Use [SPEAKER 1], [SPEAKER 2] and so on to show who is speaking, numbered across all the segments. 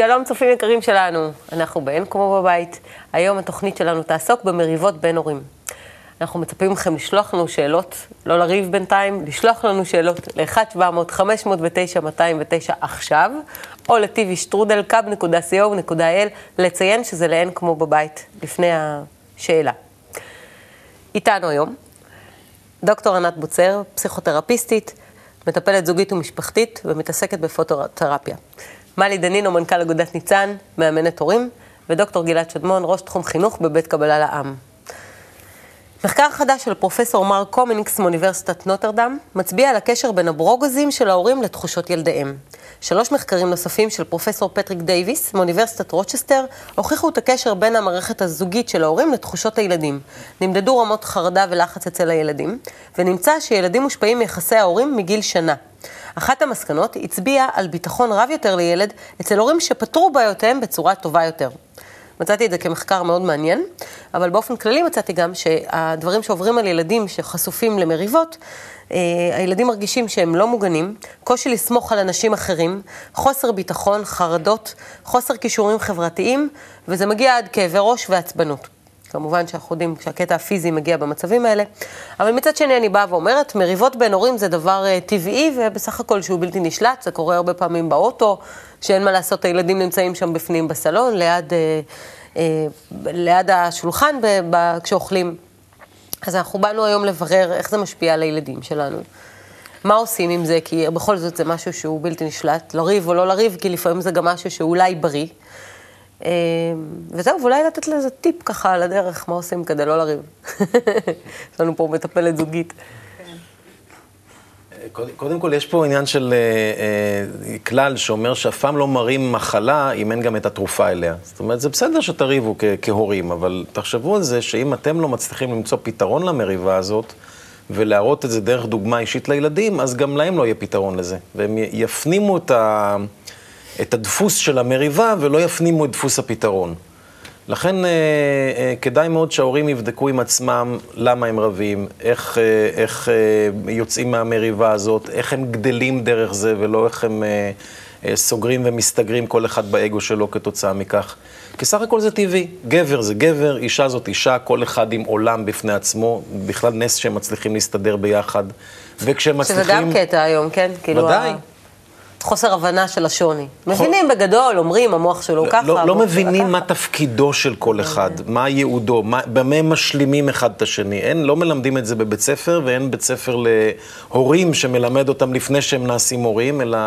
[SPEAKER 1] שלום צופים יקרים שלנו, אנחנו באין כמו בבית. היום התוכנית שלנו תעסוק במריבות בין הורים. אנחנו מצפים מכם לשלוח לנו שאלות, לא לריב בינתיים, לשלוח לנו שאלות ל-1-700-509-209 עכשיו, או קאב.co.il, לציין שזה לאין כמו בבית, לפני השאלה. איתנו היום דוקטור ענת בוצר, פסיכותרפיסטית, מטפלת זוגית ומשפחתית ומתעסקת בפוטותרפיה. מלי דנינו, מנכ"ל אגודת ניצן, מאמנת הורים, ודוקטור גלעד שדמון, ראש תחום חינוך בבית קבלה לעם. מחקר חדש של פרופסור מר קומיניקס מאוניברסיטת נוטרדם מצביע על הקשר בין הברוגזים של ההורים לתחושות ילדיהם. שלוש מחקרים נוספים של פרופסור פטריק דייוויס מאוניברסיטת רוצ'סטר הוכיחו את הקשר בין המערכת הזוגית של ההורים לתחושות הילדים. נמדדו רמות חרדה ולחץ אצל הילדים, ונמצא שילדים מושפעים מיחסי ההורים מגיל שנה. אחת המסקנות הצביעה על ביטחון רב יותר לילד אצל הורים שפתרו בעיותיהם בצורה טובה יותר. מצאתי את זה כמחקר מאוד מעניין, אבל באופן כללי מצאתי גם שהדברים שעוברים על ילדים שחשופים למריבות, אה, הילדים מרגישים שהם לא מוגנים, קושי לסמוך על אנשים אחרים, חוסר ביטחון, חרדות, חוסר כישורים חברתיים, וזה מגיע עד כאבי ראש ועצבנות. כמובן שאנחנו יודעים שהקטע הפיזי מגיע במצבים האלה, אבל מצד שני אני באה ואומרת, מריבות בין הורים זה דבר uh, טבעי ובסך הכל שהוא בלתי נשלט, זה קורה הרבה פעמים באוטו, שאין מה לעשות, הילדים נמצאים שם בפנים בסלון, ליד, uh, uh, ליד השולחן כשאוכלים. אז אנחנו באנו היום לברר איך זה משפיע על הילדים שלנו. מה עושים עם זה? כי בכל זאת זה משהו שהוא בלתי נשלט, לריב או לא לריב, כי לפעמים זה גם משהו שאולי בריא. וזהו, ואולי לתת לזה טיפ ככה על הדרך, מה עושים כדי לא לריב. יש לנו פה מטפלת זוגית.
[SPEAKER 2] קודם כל, יש פה עניין של אה, אה, כלל שאומר שאף פעם לא מרים מחלה אם אין גם את התרופה אליה. זאת אומרת, זה בסדר שתריבו כ- כהורים, אבל תחשבו על זה שאם אתם לא מצליחים למצוא פתרון למריבה הזאת, ולהראות את זה דרך דוגמה אישית לילדים, אז גם להם לא יהיה פתרון לזה. והם יפנימו את ה... את הדפוס של המריבה ולא יפנימו את דפוס הפתרון. לכן אה, אה, כדאי מאוד שההורים יבדקו עם עצמם למה הם רבים, איך, אה, איך אה, יוצאים מהמריבה הזאת, איך הם גדלים דרך זה ולא איך הם אה, אה, סוגרים ומסתגרים כל אחד באגו שלו כתוצאה מכך. כי סך הכל זה טבעי, גבר זה גבר, אישה זאת אישה, כל אחד עם עולם בפני עצמו, בכלל נס שהם מצליחים להסתדר ביחד. וכשהם מצליחים...
[SPEAKER 1] שזה גם קטע היום, כן? כאילו
[SPEAKER 2] ודאי.
[SPEAKER 1] ה- חוסר הבנה של השוני. מבינים בגדול, אומרים, המוח שלו ככה.
[SPEAKER 2] לא, לא
[SPEAKER 1] המוח
[SPEAKER 2] מבינים מה
[SPEAKER 1] ככה.
[SPEAKER 2] תפקידו של כל אחד, מה ייעודו, מה- במה הם משלימים אחד את השני. אין, לא מלמדים את זה בבית ספר, ואין בית ספר להורים שמלמד אותם לפני שהם נעשים הורים, אלא...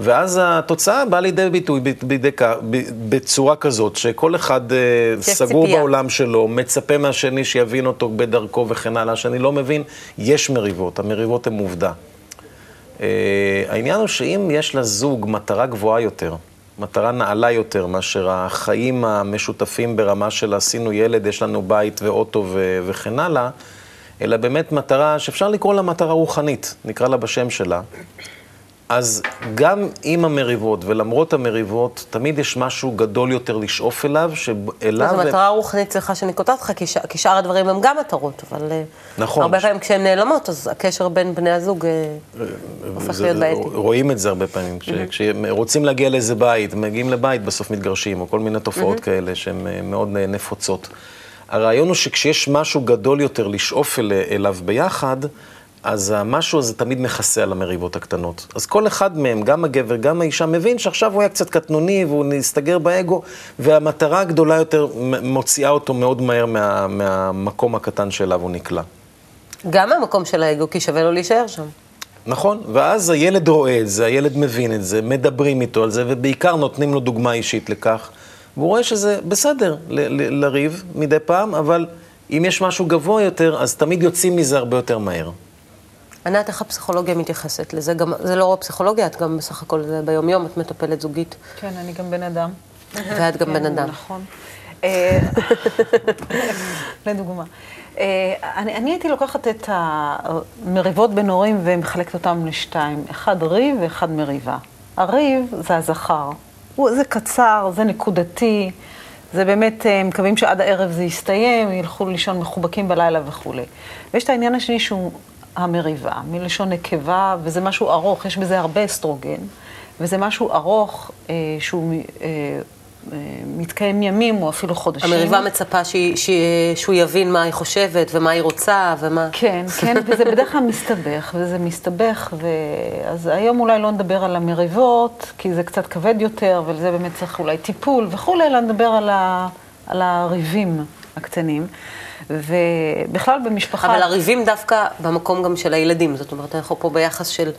[SPEAKER 2] ואז התוצאה באה לידי ביטוי בידי בצורה כזאת, שכל אחד אה, סגור
[SPEAKER 1] ציפייה.
[SPEAKER 2] בעולם שלו, מצפה מהשני שיבין אותו בדרכו וכן הלאה, שאני לא מבין, יש מריבות, המריבות הן עובדה. Uh, העניין הוא שאם יש לזוג מטרה גבוהה יותר, מטרה נעלה יותר מאשר החיים המשותפים ברמה של עשינו ילד, יש לנו בית ואוטו ו- וכן הלאה, אלא באמת מטרה שאפשר לקרוא לה מטרה רוחנית, נקרא לה בשם שלה. אז גם עם המריבות ולמרות המריבות, תמיד יש משהו גדול יותר לשאוף אליו, שאליו...
[SPEAKER 1] זו מטרה רוחנית, סליחה שאני קוטעת אותך, כי שאר הדברים הם גם מטרות, אבל... אה,
[SPEAKER 2] נכון.
[SPEAKER 1] הרבה פעמים כשהן נעלמות, אז הקשר בין בני הזוג אה, הופך
[SPEAKER 2] זה-
[SPEAKER 1] להיות בעייתי.
[SPEAKER 2] רואים את זה הרבה פעמים. כש- כשרוצים להגיע לאיזה בית, מגיעים לבית, בסוף מתגרשים, או כל מיני תופעות כאלה שהן אה, מאוד אה, נפוצות. הרעיון הוא שכשיש משהו גדול יותר לשאוף אל- אליו ביחד, אז המשהו הזה תמיד מכסה על המריבות הקטנות. אז כל אחד מהם, גם הגבר, גם האישה, מבין שעכשיו הוא היה קצת קטנוני והוא נסתגר באגו, והמטרה הגדולה יותר מוציאה אותו מאוד מהר מה, מהמקום הקטן שאליו הוא נקלע.
[SPEAKER 1] גם מהמקום של האגו, כי שווה לו להישאר שם.
[SPEAKER 2] נכון, ואז הילד רואה את זה, הילד מבין את זה, מדברים איתו על זה, ובעיקר נותנים לו דוגמה אישית לכך, והוא רואה שזה בסדר לריב מדי פעם, אבל אם יש משהו גבוה יותר, אז תמיד יוצאים מזה הרבה יותר מהר.
[SPEAKER 1] ענת, איך הפסיכולוגיה מתייחסת לזה? גם, זה לא רק פסיכולוגיה, את גם בסך הכל, זה ביום-יום, את מטפלת זוגית,
[SPEAKER 3] כן, אני גם בן אדם.
[SPEAKER 1] ואת גם בן
[SPEAKER 3] כן,
[SPEAKER 1] אדם.
[SPEAKER 3] נכון. אה, לדוגמה. אה, אני, אני הייתי לוקחת את המריבות בין הורים ומחלקת אותם לשתיים. אחד ריב ואחד מריבה. הריב זה הזכר. הוא, זה קצר, זה נקודתי, זה באמת, אה, מקווים שעד הערב זה יסתיים, ילכו לישון מחובקים בלילה וכולי. ויש את העניין השני שהוא המריבה, מלשון נקבה, וזה משהו ארוך, יש בזה הרבה אסטרוגן. וזה משהו ארוך, אה, שהוא אה, אה, מתקיים ימים או אפילו חודשים.
[SPEAKER 1] המריבה מצפה שהיא, שהיא, שהוא יבין מה היא חושבת ומה היא רוצה ומה...
[SPEAKER 3] כן, כן, וזה בדרך כלל מסתבך, וזה מסתבך, ו... אז היום אולי לא נדבר על המריבות, כי זה קצת כבד יותר, ולזה באמת צריך אולי טיפול וכולי, אלא נדבר על, ה... על הריבים הקטנים. ובכלל במשפחה...
[SPEAKER 1] אבל הריבים דווקא במקום גם של הילדים, זאת אומרת, אנחנו פה ביחס של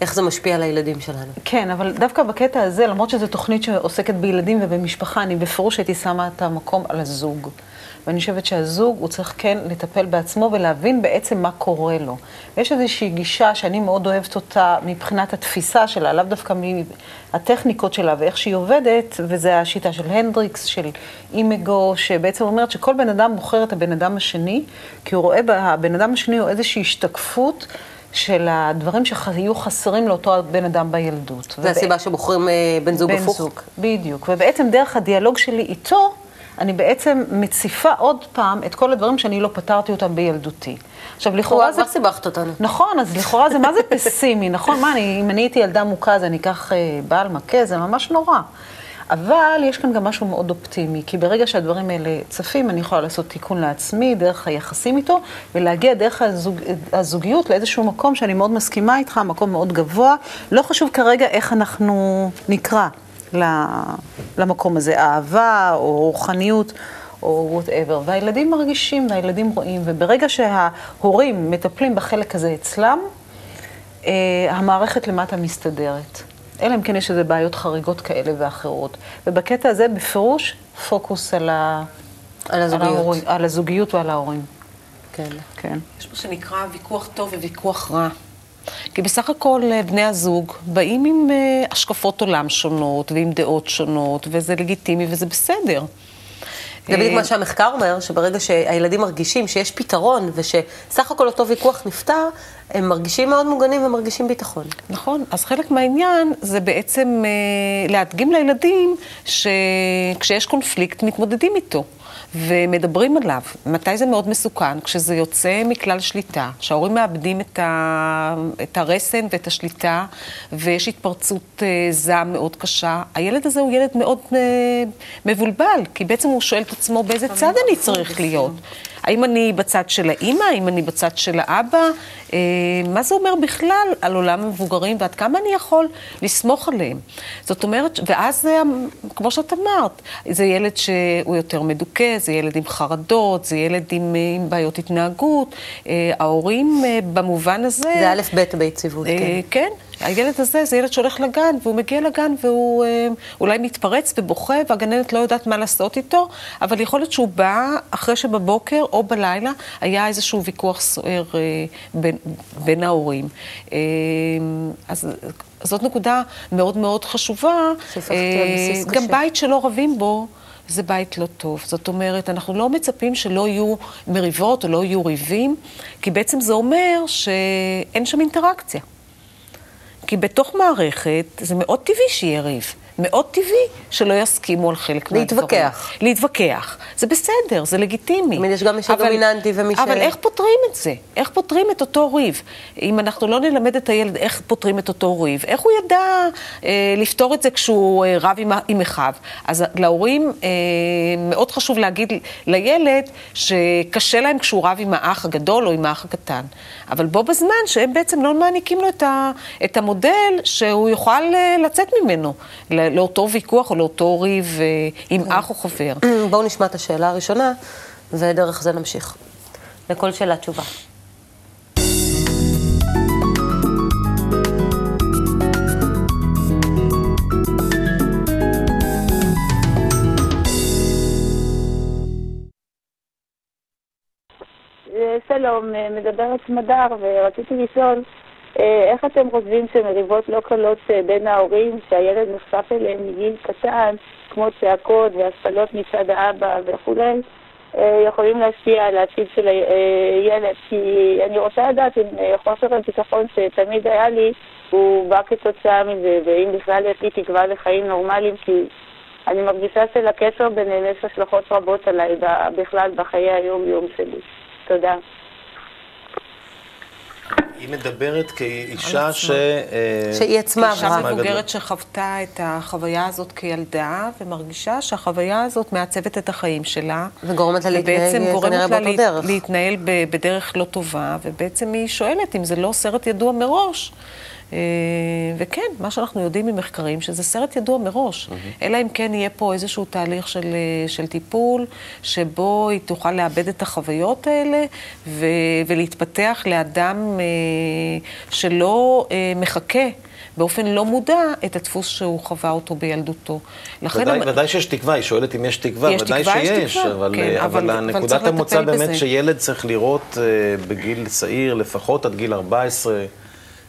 [SPEAKER 1] איך זה משפיע על הילדים שלנו.
[SPEAKER 3] כן, אבל דווקא בקטע הזה, למרות שזו תוכנית שעוסקת בילדים ובמשפחה, אני בפירוש הייתי שמה את המקום על הזוג. ואני חושבת שהזוג, הוא צריך כן לטפל בעצמו ולהבין בעצם מה קורה לו. ויש איזושהי גישה שאני מאוד אוהבת אותה מבחינת התפיסה שלה, לאו דווקא מהטכניקות שלה ואיך שהיא עובדת, וזה השיטה של הנדריקס, של אימגו, שבעצם אומרת שכל בן אדם בוחר את הבן אדם השני, כי הוא רואה בבן אדם השני הוא איזושהי השתקפות. של הדברים שהיו חסרים לאותו בן אדם בילדות.
[SPEAKER 1] זה הסיבה שבוחרים אה, בן זוג הפוך? בן זוג,
[SPEAKER 3] בדיוק. ובעצם דרך הדיאלוג שלי איתו, אני בעצם מציפה עוד פעם את כל הדברים שאני לא פתרתי אותם בילדותי.
[SPEAKER 1] עכשיו, לכאורה זה... כבר סיבכת אותנו.
[SPEAKER 3] נכון, אז לכאורה זה מה זה פסימי, נכון? מה, אני, אם אני הייתי ילדה מוכה, אז אני אקח אה, בעל מכה, זה ממש נורא. אבל יש כאן גם משהו מאוד אופטימי, כי ברגע שהדברים האלה צפים, אני יכולה לעשות תיקון לעצמי, דרך היחסים איתו, ולהגיע דרך הזוג, הזוגיות לאיזשהו מקום שאני מאוד מסכימה איתך, מקום מאוד גבוה. לא חשוב כרגע איך אנחנו נקרא למקום הזה, אהבה או רוחניות. או וואטאבר, והילדים מרגישים והילדים רואים, וברגע שההורים מטפלים בחלק הזה אצלם, אה, המערכת למטה מסתדרת. אלא אם כן יש איזה בעיות חריגות כאלה ואחרות. ובקטע הזה בפירוש פוקוס על, ה...
[SPEAKER 1] על, הזוגיות. על, ההורים,
[SPEAKER 3] על הזוגיות ועל ההורים.
[SPEAKER 1] כן.
[SPEAKER 3] כן.
[SPEAKER 1] יש מה שנקרא ויכוח טוב וויכוח רע. כי בסך הכל אה, בני הזוג באים עם אה, השקפות עולם שונות ועם דעות שונות, וזה לגיטימי וזה בסדר. זה בדיוק מה שהמחקר אומר, שברגע שהילדים מרגישים שיש פתרון ושסך הכל אותו ויכוח נפתר, הם מרגישים מאוד מוגנים ומרגישים ביטחון.
[SPEAKER 3] נכון, אז חלק מהעניין זה בעצם אה, להדגים לילדים שכשיש קונפליקט מתמודדים איתו. ומדברים עליו. מתי זה מאוד מסוכן? כשזה יוצא מכלל שליטה, שההורים מאבדים את, ה... את הרסן ואת השליטה, ויש התפרצות אה, זעם מאוד קשה. הילד הזה הוא ילד מאוד אה, מבולבל, כי בעצם הוא שואל את עצמו באיזה צד אני צריך להיות. האם אני בצד של האימא, האם אני בצד של האבא? אה, מה זה אומר בכלל על עולם המבוגרים ועד כמה אני יכול לסמוך עליהם? זאת אומרת, ואז זה, כמו שאת אמרת, זה ילד שהוא יותר מדוכא, זה ילד עם חרדות, זה ילד עם, אה, עם בעיות התנהגות. אה, ההורים במובן הזה...
[SPEAKER 1] זה א' ב' ביציבות, כן.
[SPEAKER 3] כן. הילד הזה זה ילד שהולך לגן, והוא מגיע לגן והוא אה, אולי מתפרץ ובוכה, והגננת לא יודעת מה לעשות איתו, אבל יכול להיות שהוא בא אחרי שבבוקר או בלילה היה איזשהו ויכוח סוער אה, בין, בין ההורים. אה, אז זאת נקודה מאוד מאוד חשובה. גם בית שלא רבים בו. זה בית לא טוב. זאת אומרת, אנחנו לא מצפים שלא יהיו מריבות או לא יהיו ריבים, כי בעצם זה אומר שאין שם אינטראקציה. כי בתוך מערכת זה מאוד טבעי שיהיה ריב. מאוד טבעי שלא יסכימו על חלק
[SPEAKER 1] מהדברים. להתווכח.
[SPEAKER 3] להתווכח. זה בסדר, זה לגיטימי.
[SPEAKER 1] תמיד יש גם מי שדומיננטי ומי ש...
[SPEAKER 3] אבל איך פותרים את זה? איך פותרים את אותו ריב? אם אנחנו לא נלמד את הילד איך פותרים את אותו ריב, איך הוא ידע אה, לפתור את זה כשהוא אה, רב עם, עם אחיו? אז להורים אה, מאוד חשוב להגיד לילד שקשה להם כשהוא רב עם האח הגדול או עם האח הקטן. אבל בו בזמן שהם בעצם לא מעניקים לו את, ה, את המודל שהוא יוכל אה, לצאת ממנו. לאותו ויכוח או לאותו ריב אה, עם כן. אח או חבר.
[SPEAKER 1] בואו נשמע את השאלה הראשונה, ודרך זה נמשיך. לכל שאלה תשובה.
[SPEAKER 4] אה, שלום, מדברת סמדר, ורציתי לשאול, אה, איך אתם חושבים שמריבות לא קלות אה, בין ההורים, שהילד נחשף אליהם מגיל קטן, כמו צעקות והשפלות מצד האבא וכולי, אה, יכולים להשפיע על העתיד של הילד? כי אני רוצה לדעת אם חוסר הביטחון שתמיד היה לי, הוא בא כתוצאה מזה, ואם בכלל יש לי תקווה לחיים נורמליים, כי אני מרגישה שלקשר ביניהם יש השלכות רבות עליי בכלל בחיי היום-יום שלי. תודה.
[SPEAKER 2] היא מדברת כאישה ש... אה,
[SPEAKER 1] שהיא עצמה
[SPEAKER 3] אישה
[SPEAKER 1] עברה.
[SPEAKER 2] גדלה.
[SPEAKER 3] מבוגרת שחוותה את החוויה הזאת כילדה, ומרגישה שהחוויה הזאת מעצבת את החיים שלה.
[SPEAKER 1] וגורמת לה להתנהג,
[SPEAKER 3] ובעצם
[SPEAKER 1] כנראה,
[SPEAKER 3] גורמת לה. להתנהל בדרך לא טובה, ובעצם היא שואלת אם זה לא סרט ידוע מראש. אה, וכן, מה שאנחנו יודעים ממחקרים, שזה סרט ידוע מראש. אלא אם כן יהיה פה איזשהו תהליך של, אה, של טיפול, שבו היא תוכל לאבד את החוויות האלה ו, ולהתפתח לאדם אה, שלא מחכה. באופן לא מודע את הדפוס שהוא חווה אותו בילדותו. לכן
[SPEAKER 2] ודאי,
[SPEAKER 3] המ-
[SPEAKER 2] ודאי שיש תקווה, היא שואלת אם יש תקווה,
[SPEAKER 3] יש
[SPEAKER 2] ודאי
[SPEAKER 3] תקווה, יש
[SPEAKER 2] שיש,
[SPEAKER 3] תקווה,
[SPEAKER 2] אבל,
[SPEAKER 3] כן, אבל-
[SPEAKER 2] אבל נקודת המוצא באמת
[SPEAKER 3] בזה.
[SPEAKER 2] שילד צריך לראות אה, בגיל צעיר, לפחות עד גיל 14,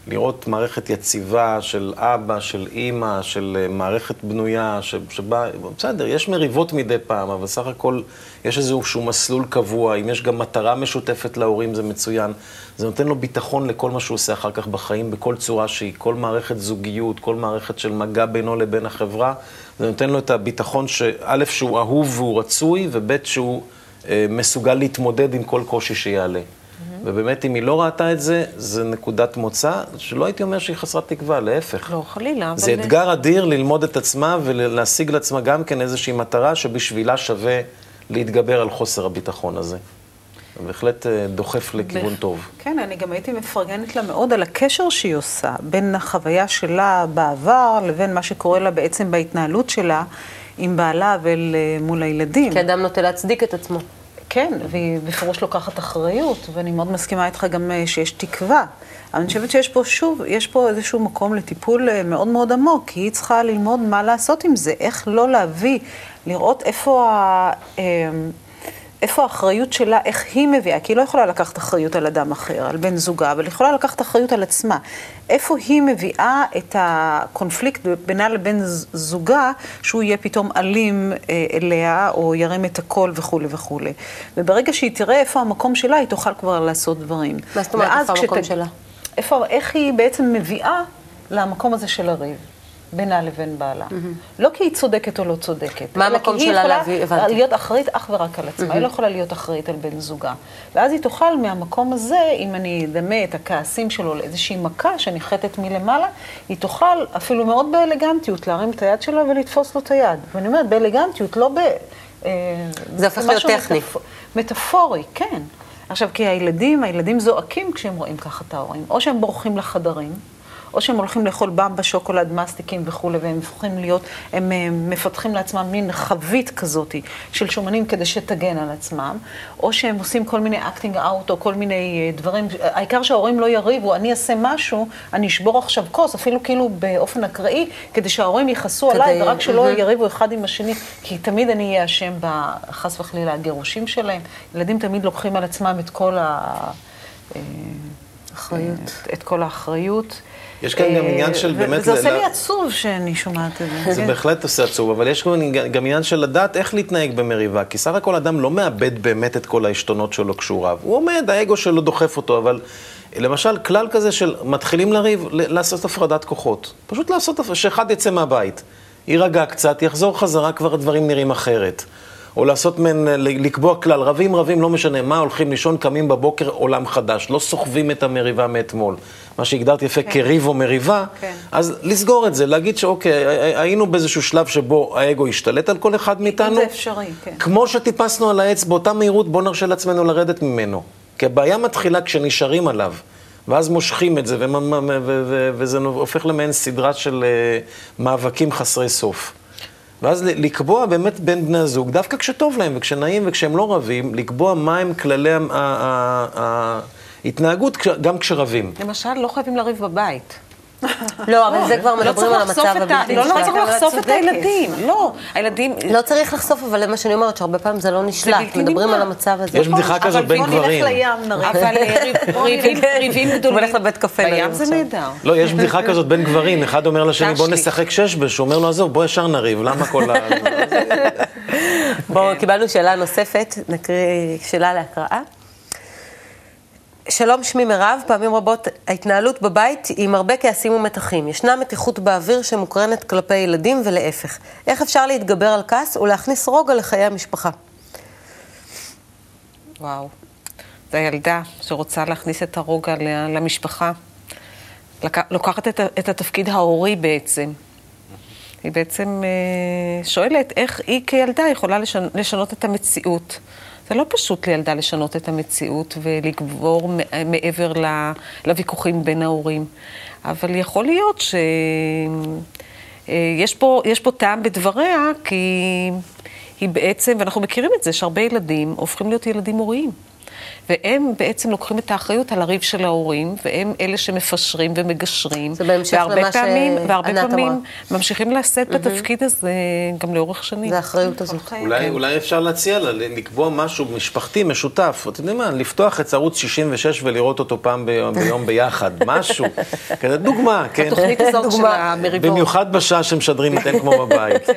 [SPEAKER 2] לראות מערכת יציבה של אבא, של אימא, של אה, מערכת בנויה, ש- שבה, בסדר, יש מריבות מדי פעם, אבל סך הכל יש איזשהו מסלול קבוע, אם יש גם מטרה משותפת להורים זה מצוין. זה נותן לו ביטחון לכל מה שהוא עושה אחר כך בחיים, בכל צורה שהיא, כל מערכת זוגיות, כל מערכת של מגע בינו לבין החברה, זה נותן לו את הביטחון שא', שהוא אהוב והוא רצוי, וב', שהוא אה, מסוגל להתמודד עם כל קושי שיעלה. ובאמת, אם היא לא ראתה את זה, זה נקודת מוצא, שלא הייתי אומר שהיא חסרת תקווה, להפך.
[SPEAKER 3] לא, חלילה, אבל...
[SPEAKER 2] זה אתגר אדיר ללמוד את עצמה ולהשיג לעצמה גם כן איזושהי מטרה שבשבילה שווה להתגבר על חוסר הביטחון הזה. בהחלט אה, דוחף לכיוון
[SPEAKER 3] בהח-
[SPEAKER 2] טוב.
[SPEAKER 3] כן, אני גם הייתי מפרגנת לה מאוד על הקשר שהיא עושה בין החוויה שלה בעבר לבין מה שקורה לה בעצם בהתנהלות שלה עם בעלה ואל אה, מול הילדים.
[SPEAKER 1] כי אדם נוטה להצדיק את עצמו.
[SPEAKER 3] כן, והיא בפירוש לוקחת אחריות, ואני מאוד מסכימה איתך גם אה, שיש תקווה. אבל אני חושבת שיש פה, שוב, יש פה איזשהו מקום לטיפול אה, מאוד מאוד עמוק, כי היא צריכה ללמוד מה לעשות עם זה, איך לא להביא, לראות איפה ה... איפה האחריות שלה, איך היא מביאה, כי היא לא יכולה לקחת אחריות על אדם אחר, על בן זוגה, אבל היא יכולה לקחת אחריות על עצמה. איפה היא מביאה את הקונפליקט בינה לבין זוגה, שהוא יהיה פתאום אלים אה, אליה, או ירים את הקול וכולי וכולי. וברגע שהיא תראה איפה המקום שלה, היא תוכל כבר לעשות דברים.
[SPEAKER 1] מה זאת אומרת, איפה המקום שלה?
[SPEAKER 3] איפה, איך היא בעצם מביאה למקום הזה של הריב. בינה לבין בעלה. לא כי היא צודקת או לא צודקת.
[SPEAKER 1] מה המקום
[SPEAKER 3] כי היא
[SPEAKER 1] שלה
[SPEAKER 3] יכולה
[SPEAKER 1] להביא- הבנתי.
[SPEAKER 3] להיות אחראית אך ורק על עצמה, היא לא יכולה להיות אחראית על בן זוגה. ואז היא תוכל מהמקום הזה, אם אני אדמה את הכעסים שלו לאיזושהי מכה שניחתת מלמעלה, היא תוכל אפילו מאוד באלגנטיות להרים את היד שלה ולתפוס לו את היד. ואני אומרת, באלגנטיות, לא ב... אה,
[SPEAKER 1] זה הופך להיות טכני.
[SPEAKER 3] מטאפ- מטאפורי, כן. עכשיו, כי הילדים, הילדים זועקים כשהם רואים ככה את ההורים. או שהם בורחים לחדרים, או שהם הולכים לאכול במבה, שוקולד, מסטיקים וכולי, והם הופכים להיות, הם אה, מפתחים לעצמם מין חבית כזאת של שומנים כדי שתגן על עצמם, או שהם עושים כל מיני acting out, או כל מיני אה, דברים, העיקר שההורים לא יריבו, אני אעשה משהו, אני אשבור עכשיו כוס, אפילו כאילו באופן אקראי, כדי שההורים יכעסו עליי, ורק שלא. יריבו אחד עם השני, כי תמיד אני אהיה אשם בחס וחלילה הגירושים שלהם. ילדים תמיד לוקחים על עצמם את כל ה... אה,
[SPEAKER 1] אחריות.
[SPEAKER 3] את, את כל האחריות.
[SPEAKER 2] יש כאן גם
[SPEAKER 3] אה,
[SPEAKER 2] עניין של באמת
[SPEAKER 3] וזה
[SPEAKER 2] ל-
[SPEAKER 3] עושה לי עצוב שאני שומעת את זה.
[SPEAKER 2] זה
[SPEAKER 3] כן.
[SPEAKER 2] בהחלט עושה עצוב, אבל יש גם, עניין של לדעת איך להתנהג במריבה, כי סך הכל אדם לא מאבד באמת את כל העשתונות שלו כשהוא. הוא עומד, האגו שלו דוחף אותו, אבל למשל, כלל כזה של מתחילים לריב, לעשות הפרדת כוחות. פשוט לעשות, שאחד יצא מהבית, יירגע קצת, יחזור חזרה, כבר הדברים נראים אחרת. או לעשות מן, ל- לקבוע כלל, רבים רבים, לא משנה מה, הולכים לישון, קמים בבוקר, עולם חדש. לא סוחבים את המריבה מאתמול. מה שהגדרת יפה
[SPEAKER 3] כן.
[SPEAKER 2] כריב או מריבה,
[SPEAKER 3] כן.
[SPEAKER 2] אז לסגור את זה, להגיד שאוקיי, הי- היינו באיזשהו שלב שבו האגו השתלט על כל אחד מאיתנו.
[SPEAKER 3] זה אפשרי, כן.
[SPEAKER 2] כמו שטיפסנו על העץ באותה מהירות, בואו נרשה לעצמנו לרדת ממנו. כי הבעיה מתחילה כשנשארים עליו, ואז מושכים את זה, ומ- מ- ו- ו- וזה הופך למעין סדרה של אה, מאבקים חסרי סוף. ואז לקבוע באמת בין בני הזוג, דווקא כשטוב להם וכשנעים וכשהם לא רבים, לקבוע מהם כללי ההתנהגות גם כשרבים.
[SPEAKER 3] למשל, לא חייבים לריב בבית.
[SPEAKER 1] לא, אבל זה כבר
[SPEAKER 3] לא
[SPEAKER 1] מדברים
[SPEAKER 3] צריך
[SPEAKER 1] על המצב הבלתי
[SPEAKER 3] לא, לא. צריך לחשוף את. הילדים. לא, הילדים...
[SPEAKER 1] לא צריך לחשוף, אבל זה מה שאני אומרת, שהרבה פעמים זה לא נשלט. מדברים. על המצב הזה.
[SPEAKER 2] יש בדיחה כזאת בין
[SPEAKER 3] אבל בוא
[SPEAKER 2] גברים.
[SPEAKER 3] נלך לים, נריב. אבל אה, ריב- ריבים-
[SPEAKER 1] הוא
[SPEAKER 3] גדולים.
[SPEAKER 1] הולך לבית קפה
[SPEAKER 3] בים זה. נהדר.
[SPEAKER 2] לא, יש בדיחה כזאת בין גברים, אחד אומר לשני, בוא. נשחק שש-בש, הוא אומר לו, עזוב, בוא ישר נריב, למה כל ה...
[SPEAKER 1] בואו, קיבלנו שאלה נוספת, נקריא שאלה להקראה. שלום, שמי מירב, פעמים רבות ההתנהלות בבית היא עם הרבה כעסים ומתחים. ישנה מתיחות באוויר שמוקרנת כלפי ילדים ולהפך. איך אפשר להתגבר על כעס ולהכניס רוגע לחיי המשפחה?
[SPEAKER 3] וואו. זה הילדה שרוצה להכניס את הרוגע למשפחה. לוקחת את, התפקיד ההורי בעצם. היא בעצם אה, שואלת איך היא כילדה יכולה לשנות את המציאות. זה לא פשוט לילדה לשנות את המציאות ולגבור מעבר לוויכוחים בין ההורים. אבל יכול להיות שיש אה, פה, פה טעם בדבריה, כי היא בעצם, ואנחנו מכירים את זה, שהרבה ילדים הופכים להיות ילדים הוריים. והם בעצם לוקחים את האחריות על הריב של ההורים, והם אלה שמפשרים ומגשרים.
[SPEAKER 1] זה בהמשך למה
[SPEAKER 3] שענת אמרה. והרבה פעמים ממשיכים לשאת בתפקיד הזה גם לאורך שנים.
[SPEAKER 1] זה האחריות הזאת.
[SPEAKER 2] אולי, כן. אולי אפשר להציע לה, לקבוע משהו משפחתי, משותף. אתם יודעים מה, לפתוח את ערוץ 66 ולראות אותו פעם ביום, ביום ביחד, משהו. כזה דוגמה, כן.
[SPEAKER 3] התוכנית הזאת של המריבות.
[SPEAKER 2] במיוחד בשעה שמשדרים את אין כמו בבית.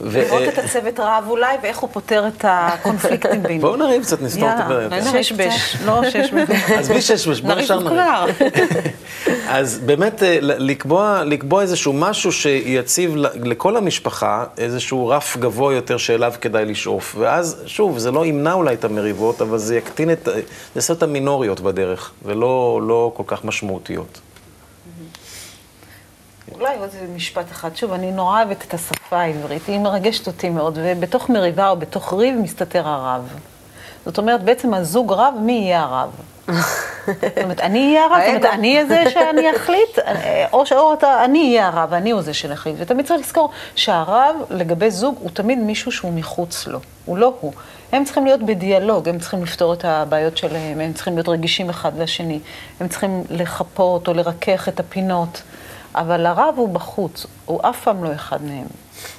[SPEAKER 3] לראות את הצוות רב אולי, ואיך הוא פותר את הקונפליקטים בינינו.
[SPEAKER 2] בואו נריב קצת, נסתור את
[SPEAKER 3] הבעיות. שש בש, לא שש בש.
[SPEAKER 2] אז בלי שש בש, בואו נשאר נריב. אז באמת אה, לקבוע, לקבוע איזשהו משהו שיציב לכל המשפחה איזשהו רף גבוה יותר שאליו כדאי לשאוף. ואז, שוב, זה לא ימנע אולי את המריבות, אבל זה יקטין את, זה יעשה את המינוריות בדרך, ולא לא כל כך משמעותיות.
[SPEAKER 3] אולי עוד משפט אחד. שוב, אני נורא אוהבת את השפה העברית, היא מרגשת אותי מאוד, ובתוך מריבה או בתוך ריב מסתתר הרב. זאת אומרת, בעצם הזוג רב, מי יהיה הרב? זאת אומרת, אני אהיה הרב, זאת אומרת, אני אהיה זה שאני אחליט, או שאתה, אני אהיה הרב, אני הוא זה שנחליט. ותמיד צריך לזכור שהרב, לגבי זוג, הוא תמיד מישהו שהוא מחוץ לו, הוא לא הוא. הם צריכים להיות בדיאלוג, הם צריכים לפתור את הבעיות שלהם, הם צריכים להיות רגישים אחד לשני, הם צריכים לחפות או לרכך את הפינות. אבל הרב הוא בחוץ, הוא אף פעם לא אחד מהם.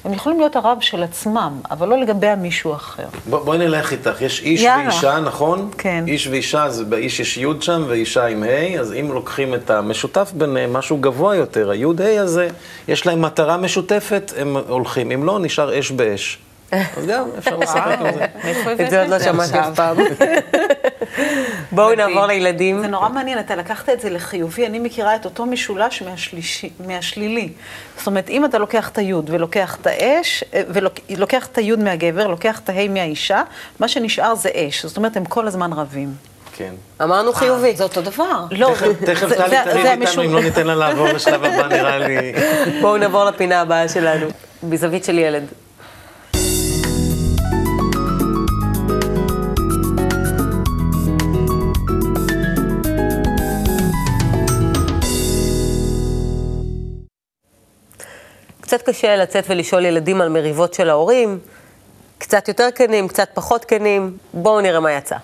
[SPEAKER 3] הם יכולים להיות הרב של עצמם, אבל לא לגבי המישהו אחר.
[SPEAKER 2] בוא, בואי נלך איתך, יש איש יאללה. ואישה, נכון?
[SPEAKER 3] כן.
[SPEAKER 2] איש ואישה, אז באיש יש י' שם ואישה עם ה', אז אם לוקחים את המשותף ביניהם, משהו גבוה יותר, הי'-ה' הזה, יש להם מטרה משותפת, הם הולכים. אם לא, נשאר אש באש. אז גם, אפשר לשחק עם זה.
[SPEAKER 1] את זה עוד לא שמעתי אף פעם. בואו נעבור לילדים.
[SPEAKER 3] זה נורא מעניין, אתה לקחת את זה לחיובי, אני מכירה את אותו משולש מהשלילי. זאת אומרת, אם אתה לוקח את היוד ולוקח את האש, אה, ולוקח את היוד מהגבר, לוקח את ההי מהאישה, מה שנשאר זה אש. זאת אומרת, הם כל הזמן רבים.
[SPEAKER 2] כן.
[SPEAKER 1] אמרנו חיובי.
[SPEAKER 3] אה, זה אותו דבר.
[SPEAKER 2] לא, תכף טלי תריב איתנו, אם לא ניתן לה לעבור לשלב הבא, נראה לי.
[SPEAKER 1] בואו נעבור לפינה הבאה שלנו, בזווית של ילד. קצת קשה לצאת ולשאול ילדים על מריבות של ההורים, קצת יותר כנים, קצת פחות כנים, בואו נראה מה יצא.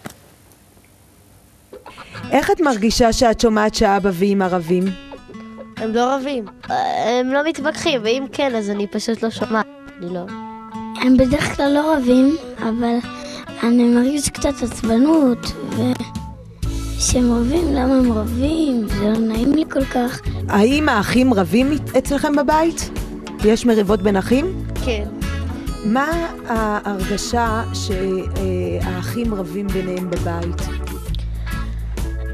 [SPEAKER 5] איך את מרגישה שאת שומעת שאבא ואמא רבים?
[SPEAKER 6] הם לא רבים, הם לא מתווכחים, ואם כן, אז אני פשוט לא שומעת, אני לא...
[SPEAKER 7] הם בדרך כלל לא רבים, אבל אני מרגיש קצת עצבנות, ו... שהם רבים, למה הם רבים? זה לא נעים לי כל כך.
[SPEAKER 5] האם האחים רבים אצלכם בבית? יש מריבות בין אחים?
[SPEAKER 6] כן.
[SPEAKER 5] מה ההרגשה שהאחים רבים ביניהם בבית?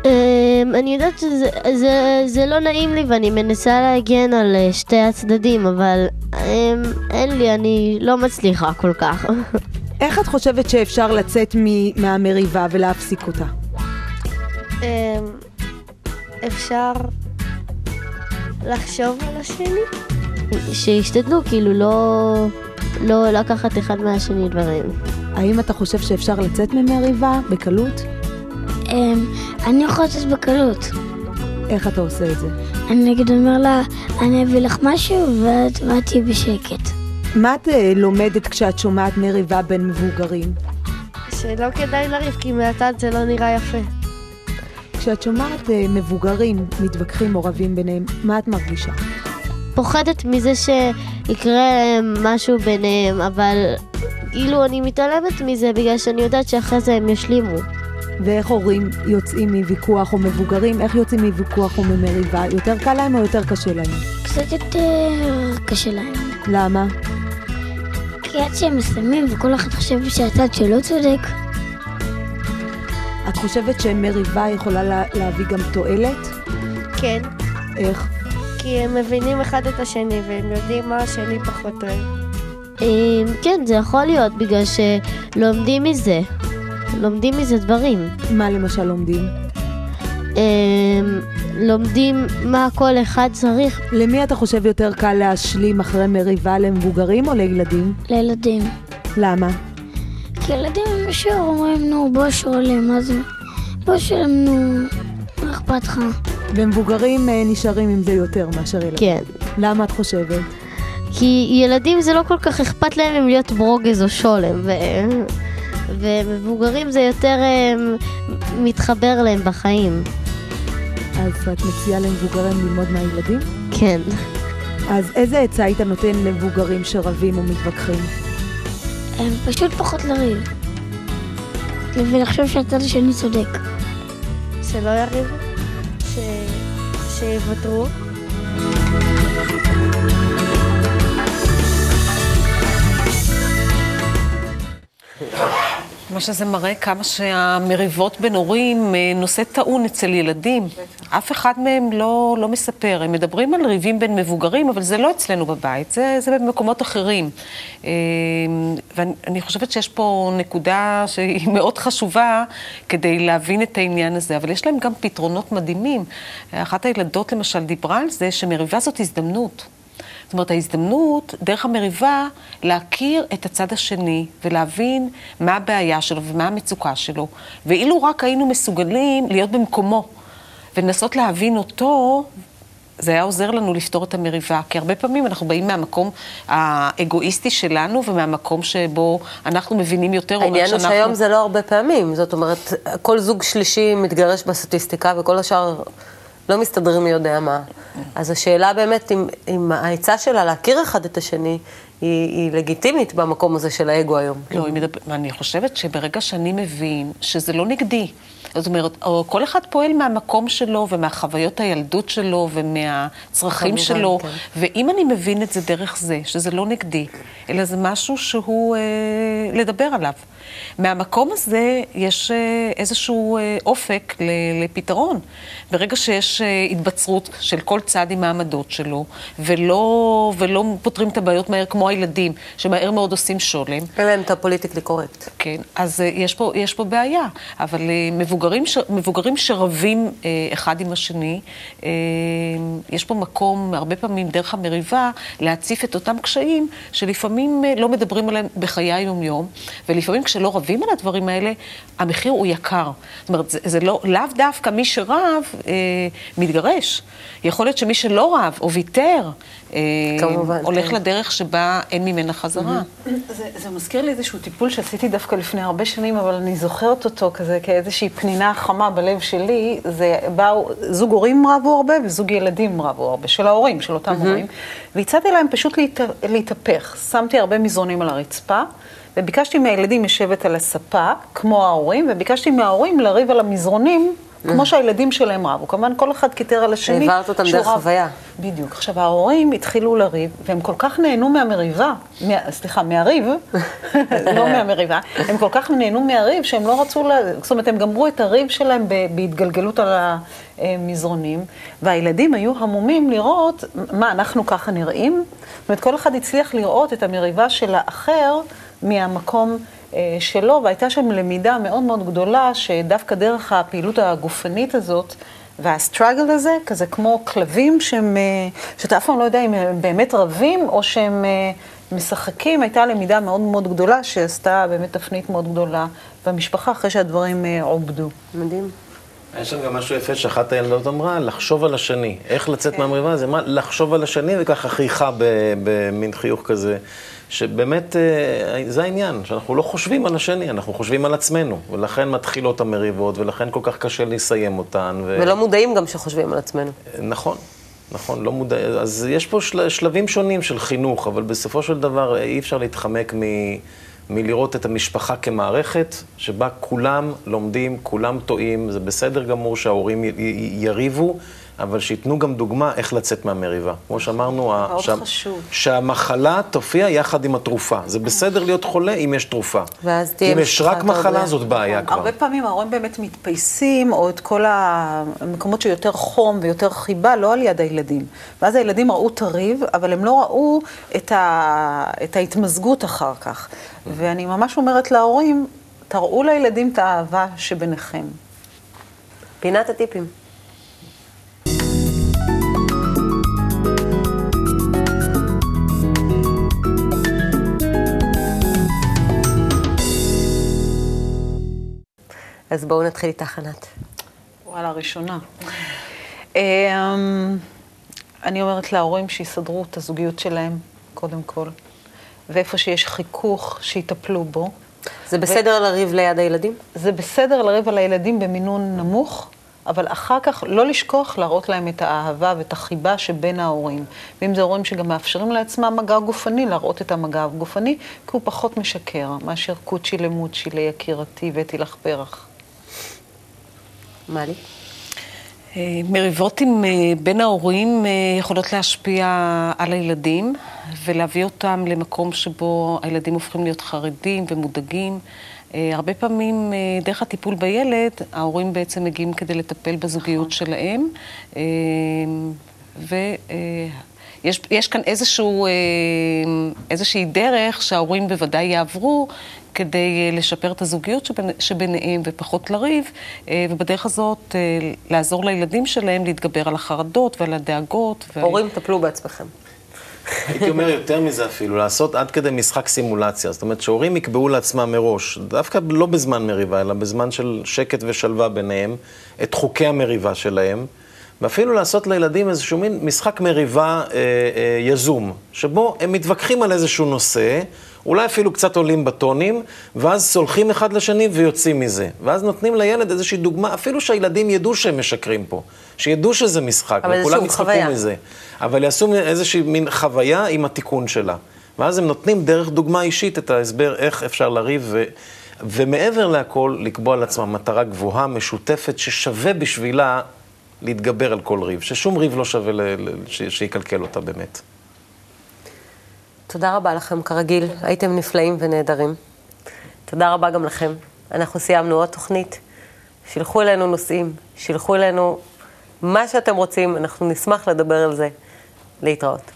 [SPEAKER 6] אמ, אני יודעת שזה זה, זה לא נעים לי ואני מנסה להגן על אה, שתי הצדדים, אבל אמ, אין לי, אני לא מצליחה כל כך.
[SPEAKER 5] איך את חושבת שאפשר לצאת מהמריבה ולהפסיק אותה?
[SPEAKER 6] אמ, אפשר לחשוב על השני. שישתדלו כאילו לא, לא לקחת אחד מהשני דברים.
[SPEAKER 5] האם אתה חושב שאפשר לצאת ממריבה בקלות?
[SPEAKER 7] אמ, אני יכול לצאת בקלות.
[SPEAKER 5] איך אתה עושה את זה?
[SPEAKER 7] אני נגיד אומר לה, אני אביא לך משהו ואת תהיי בשקט.
[SPEAKER 5] מה את אה, לומדת כשאת שומעת מריבה בין מבוגרים?
[SPEAKER 6] שלא כדאי לריב, כי מהצד זה לא נראה יפה.
[SPEAKER 5] כשאת שומעת אה, מבוגרים מתווכחים או רבים ביניהם, מה את מרגישה?
[SPEAKER 6] פוחדת מזה שיקרה משהו ביניהם, אבל כאילו אני מתעלמת מזה בגלל שאני יודעת שאחרי זה הם ישלימו.
[SPEAKER 5] ואיך הורים יוצאים מוויכוח או מבוגרים, איך יוצאים מוויכוח או ממריבה? יותר קל להם או יותר קשה להם?
[SPEAKER 7] קצת יותר קשה להם.
[SPEAKER 5] למה?
[SPEAKER 7] כי עד שהם מסיימים וכל אחד חושב שהצד שלו צודק.
[SPEAKER 5] את חושבת שמריבה יכולה לה, להביא גם תועלת?
[SPEAKER 6] כן.
[SPEAKER 5] איך?
[SPEAKER 6] כי הם מבינים אחד את השני והם יודעים מה השני פחות אוהב. אמ, כן, זה יכול להיות בגלל שלומדים מזה. לומדים מזה דברים.
[SPEAKER 5] מה למשל לומדים?
[SPEAKER 6] אמ, לומדים מה כל אחד צריך
[SPEAKER 5] למי אתה חושב יותר קל להשלים אחרי מריבה, למבוגרים או לילדים?
[SPEAKER 7] לילדים.
[SPEAKER 5] למה?
[SPEAKER 7] כי ילדים הם ישר אומרים, נו, בוא שואלים, מה זה? בוא שואלים, נו, מה אכפת לך?
[SPEAKER 5] ומבוגרים אה, נשארים עם זה יותר מאשר ילדים.
[SPEAKER 6] כן.
[SPEAKER 5] למה את חושבת?
[SPEAKER 6] כי ילדים זה לא כל כך אכפת להם אם להיות ברוגז או שולם, ו... ומבוגרים זה יותר אמ, מתחבר להם בחיים.
[SPEAKER 5] אז את מציעה למבוגרים ללמוד מהילדים?
[SPEAKER 6] כן.
[SPEAKER 5] אז איזה עצה היית נותן למבוגרים שרבים או מתווכחים?
[SPEAKER 7] הם פשוט פחות לריב. ולחשוב שהצד השני צודק.
[SPEAKER 6] שלא יריבו? ש... שיוותרו?
[SPEAKER 8] מה שזה מראה כמה שהמריבות בין הורים אה, נושא טעון אצל ילדים. אף אחד מהם לא, לא מספר. הם מדברים על ריבים בין מבוגרים, אבל זה לא אצלנו בבית, זה, זה במקומות אחרים. אה, ואני חושבת שיש פה נקודה שהיא מאוד חשובה כדי להבין את העניין הזה, אבל יש להם גם פתרונות מדהימים. אחת הילדות למשל דיברה על זה שמריבה זאת הזדמנות. זאת אומרת, ההזדמנות, דרך המריבה, להכיר את הצד השני ולהבין מה הבעיה שלו ומה המצוקה שלו. ואילו רק היינו מסוגלים להיות במקומו ולנסות להבין אותו, זה היה עוזר לנו לפתור את המריבה. כי הרבה פעמים אנחנו באים מהמקום האגואיסטי שלנו ומהמקום שבו אנחנו מבינים יותר, או איך
[SPEAKER 1] העניין הוא
[SPEAKER 8] שאנחנו...
[SPEAKER 1] שהיום זה לא הרבה פעמים, זאת אומרת, כל זוג שלישי מתגרש בסטטיסטיקה וכל השאר לא מסתדרים מי יודע מה. אז השאלה באמת, אם, אם העצה שלה להכיר אחד את השני, היא, היא לגיטימית במקום הזה של האגו היום.
[SPEAKER 8] לא, מדבר... אני חושבת שברגע שאני מבין שזה לא נגדי, זאת אומרת, או כל אחד פועל מהמקום שלו ומהחוויות הילדות שלו ומהצרכים שלו,
[SPEAKER 1] כן.
[SPEAKER 8] ואם אני מבין את זה דרך זה, שזה לא נגדי, אלא זה משהו שהוא אה, לדבר עליו. מהמקום הזה יש אה, איזשהו אה, אופק לפתרון. ברגע שיש אה, התבצרות של כל צד עם העמדות שלו, ולא, ולא פותרים את הבעיות מהר כמו הילדים, שמהר מאוד עושים שולם,
[SPEAKER 1] אין להם את הפוליטיקלי קורקט.
[SPEAKER 8] כן, אז יש, פה, יש פה בעיה, אבל מבוגרים, ש, מבוגרים שרבים אחד עם השני, יש פה מקום, הרבה פעמים דרך המריבה, להציף את אותם קשיים שלפעמים לא מדברים עליהם בחיי היום-יום, ולפעמים כשלא רבים על הדברים האלה, המחיר הוא יקר. זאת אומרת, זה, זה לא, לאו דווקא מי שרב uh, מתגרש. יכול להיות שמי שלא רב או ויתר, uh,
[SPEAKER 1] כמובן,
[SPEAKER 8] הולך
[SPEAKER 1] כן.
[SPEAKER 8] לדרך שבה אין ממנה חזרה.
[SPEAKER 3] זה, זה מזכיר לי איזשהו טיפול שעשיתי דווקא לפני הרבה שנים, אבל אני זוכרת אותו כזה כאיזושהי פנינה חמה בלב שלי. זה באו, זוג הורים רבו הרבה וזוג ילדים רבו הרבה, של ההורים, של אותם הורים. והצעתי להם פשוט להת, להתהפך. שמתי הרבה מזרונים על הרצפה, וביקשתי מהילדים לשבת על הספה, כמו ההורים, וביקשתי מההורים לריב על המזרונים. כמו שהילדים שלהם רבו, כמובן כל אחד קיטר על השני.
[SPEAKER 1] העברת אותם דרך
[SPEAKER 3] רב.
[SPEAKER 1] חוויה.
[SPEAKER 3] בדיוק. עכשיו, ההורים התחילו לריב, והם כל כך נהנו מהמריבה, מה, סליחה, מהריב, לא מהמריבה, הם כל כך נהנו מהריב שהם לא רצו, לה, זאת אומרת, הם גמרו את הריב שלהם בהתגלגלות על המזרונים, והילדים היו המומים לראות מה, אנחנו ככה נראים? זאת אומרת, כל אחד הצליח לראות את המריבה של האחר מהמקום אה, שלו, והייתה שם למידה מאוד מאוד גדולה, שדווקא דרך הפעילות הגופנית הזאת, והסטראגל הזה, כזה כמו כלבים שהם, אה, שאתה אף פעם לא יודע אם הם באמת רבים או שהם אה, משחקים, הייתה למידה מאוד מאוד גדולה שעשתה באמת תפנית מאוד גדולה במשפחה אחרי שהדברים אה, עובדו.
[SPEAKER 1] מדהים.
[SPEAKER 2] יש שם גם משהו יפה שאחת הילדות אמרה, לחשוב על השני. איך לצאת מהמריבה? זה מה, לחשוב על השני, וככה חייכה במין חיוך כזה. שבאמת, אה, זה העניין, שאנחנו לא חושבים על השני, אנחנו חושבים על עצמנו. ולכן מתחילות המריבות, ולכן כל כך קשה לסיים אותן. ו...
[SPEAKER 1] ולא מודעים גם שחושבים על עצמנו.
[SPEAKER 2] נכון, נכון, לא מודע... אז יש פה של... שלבים שונים של חינוך, אבל בסופו של דבר אי אפשר להתחמק מ... מלראות את המשפחה כמערכת, שבה כולם לומדים, כולם טועים, זה בסדר גמור שההורים י... י... יריבו, אבל שייתנו גם דוגמה איך לצאת מהמריבה. כמו שאמרנו, ה- שה-
[SPEAKER 3] חשוב.
[SPEAKER 2] שהמחלה תופיע יחד עם התרופה. זה בסדר להיות חולה אם יש תרופה.
[SPEAKER 1] ואז תהיה
[SPEAKER 2] אם יש רק מחלה,
[SPEAKER 1] בריאה.
[SPEAKER 2] זאת בעיה כבר.
[SPEAKER 3] הרבה פעמים ההורים באמת מתפייסים, או את כל המקומות שיותר חום ויותר חיבה, לא על יד הילדים. ואז הילדים ראו את הריב, אבל הם לא ראו את, ה... את ההתמזגות אחר כך. ואני ממש אומרת להורים, תראו לילדים את האהבה שביניכם.
[SPEAKER 1] פינת הטיפים. אז בואו נתחיל איתך, ענת.
[SPEAKER 3] וואלה, ראשונה. אמ, אני אומרת להורים שיסדרו את הזוגיות שלהם, קודם כל, ואיפה שיש חיכוך, שיטפלו בו.
[SPEAKER 1] זה בסדר ו... לריב ליד הילדים?
[SPEAKER 3] זה בסדר לריב על הילדים במינון נמוך, אבל אחר כך לא לשכוח להראות להם את האהבה ואת החיבה שבין ההורים. ואם זה הורים שגם מאפשרים לעצמם מגע גופני, להראות את המגע הגופני, כי הוא פחות משקר מאשר קוצ'י למוצ'י ליקירתי והבאתי לך פרח.
[SPEAKER 1] מלי?
[SPEAKER 8] אה, מריבות עם אה, בין ההורים אה, יכולות להשפיע על הילדים ולהביא אותם למקום שבו הילדים הופכים להיות חרדים ומודאגים. הרבה פעמים דרך הטיפול בילד, ההורים בעצם מגיעים כדי לטפל בזוגיות שלהם, ויש כאן איזשהו, איזושהי דרך שההורים בוודאי יעברו כדי אה, לשפר את הזוגיות שבין, שביניהם ופחות לריב, אה, ובדרך הזאת אה, לעזור לילדים שלהם להתגבר על החרדות ועל הדאגות.
[SPEAKER 1] הורים, ועל... טפלו בעצמכם.
[SPEAKER 2] הייתי אומר יותר מזה אפילו, לעשות עד כדי משחק סימולציה. זאת אומרת, שהורים יקבעו לעצמם מראש, דווקא לא בזמן מריבה, אלא בזמן של שקט ושלווה ביניהם, את חוקי המריבה שלהם, ואפילו לעשות לילדים איזשהו מין משחק מריבה אה, אה, יזום, שבו הם מתווכחים על איזשהו נושא, אולי אפילו קצת עולים בטונים, ואז סולחים אחד לשני ויוצאים מזה. ואז נותנים לילד איזושהי דוגמה, אפילו שהילדים ידעו שהם משקרים פה, שידעו שזה משחק, וכולם יצחקו מזה. אבל יעשו איזושהי מין חוויה עם התיקון שלה. ואז הם נותנים דרך דוגמה אישית את ההסבר איך אפשר לריב, ו... ומעבר להכל, לקבוע לעצמם מטרה גבוהה, משותפת, ששווה בשבילה להתגבר על כל ריב, ששום ריב לא שווה ל... ש... שיקלקל אותה באמת.
[SPEAKER 1] תודה רבה לכם, כרגיל. הייתם נפלאים ונהדרים. תודה רבה גם לכם. אנחנו סיימנו עוד תוכנית. שילחו אלינו נושאים, שילחו אלינו מה שאתם רוצים, אנחנו נשמח לדבר על זה. להתראות.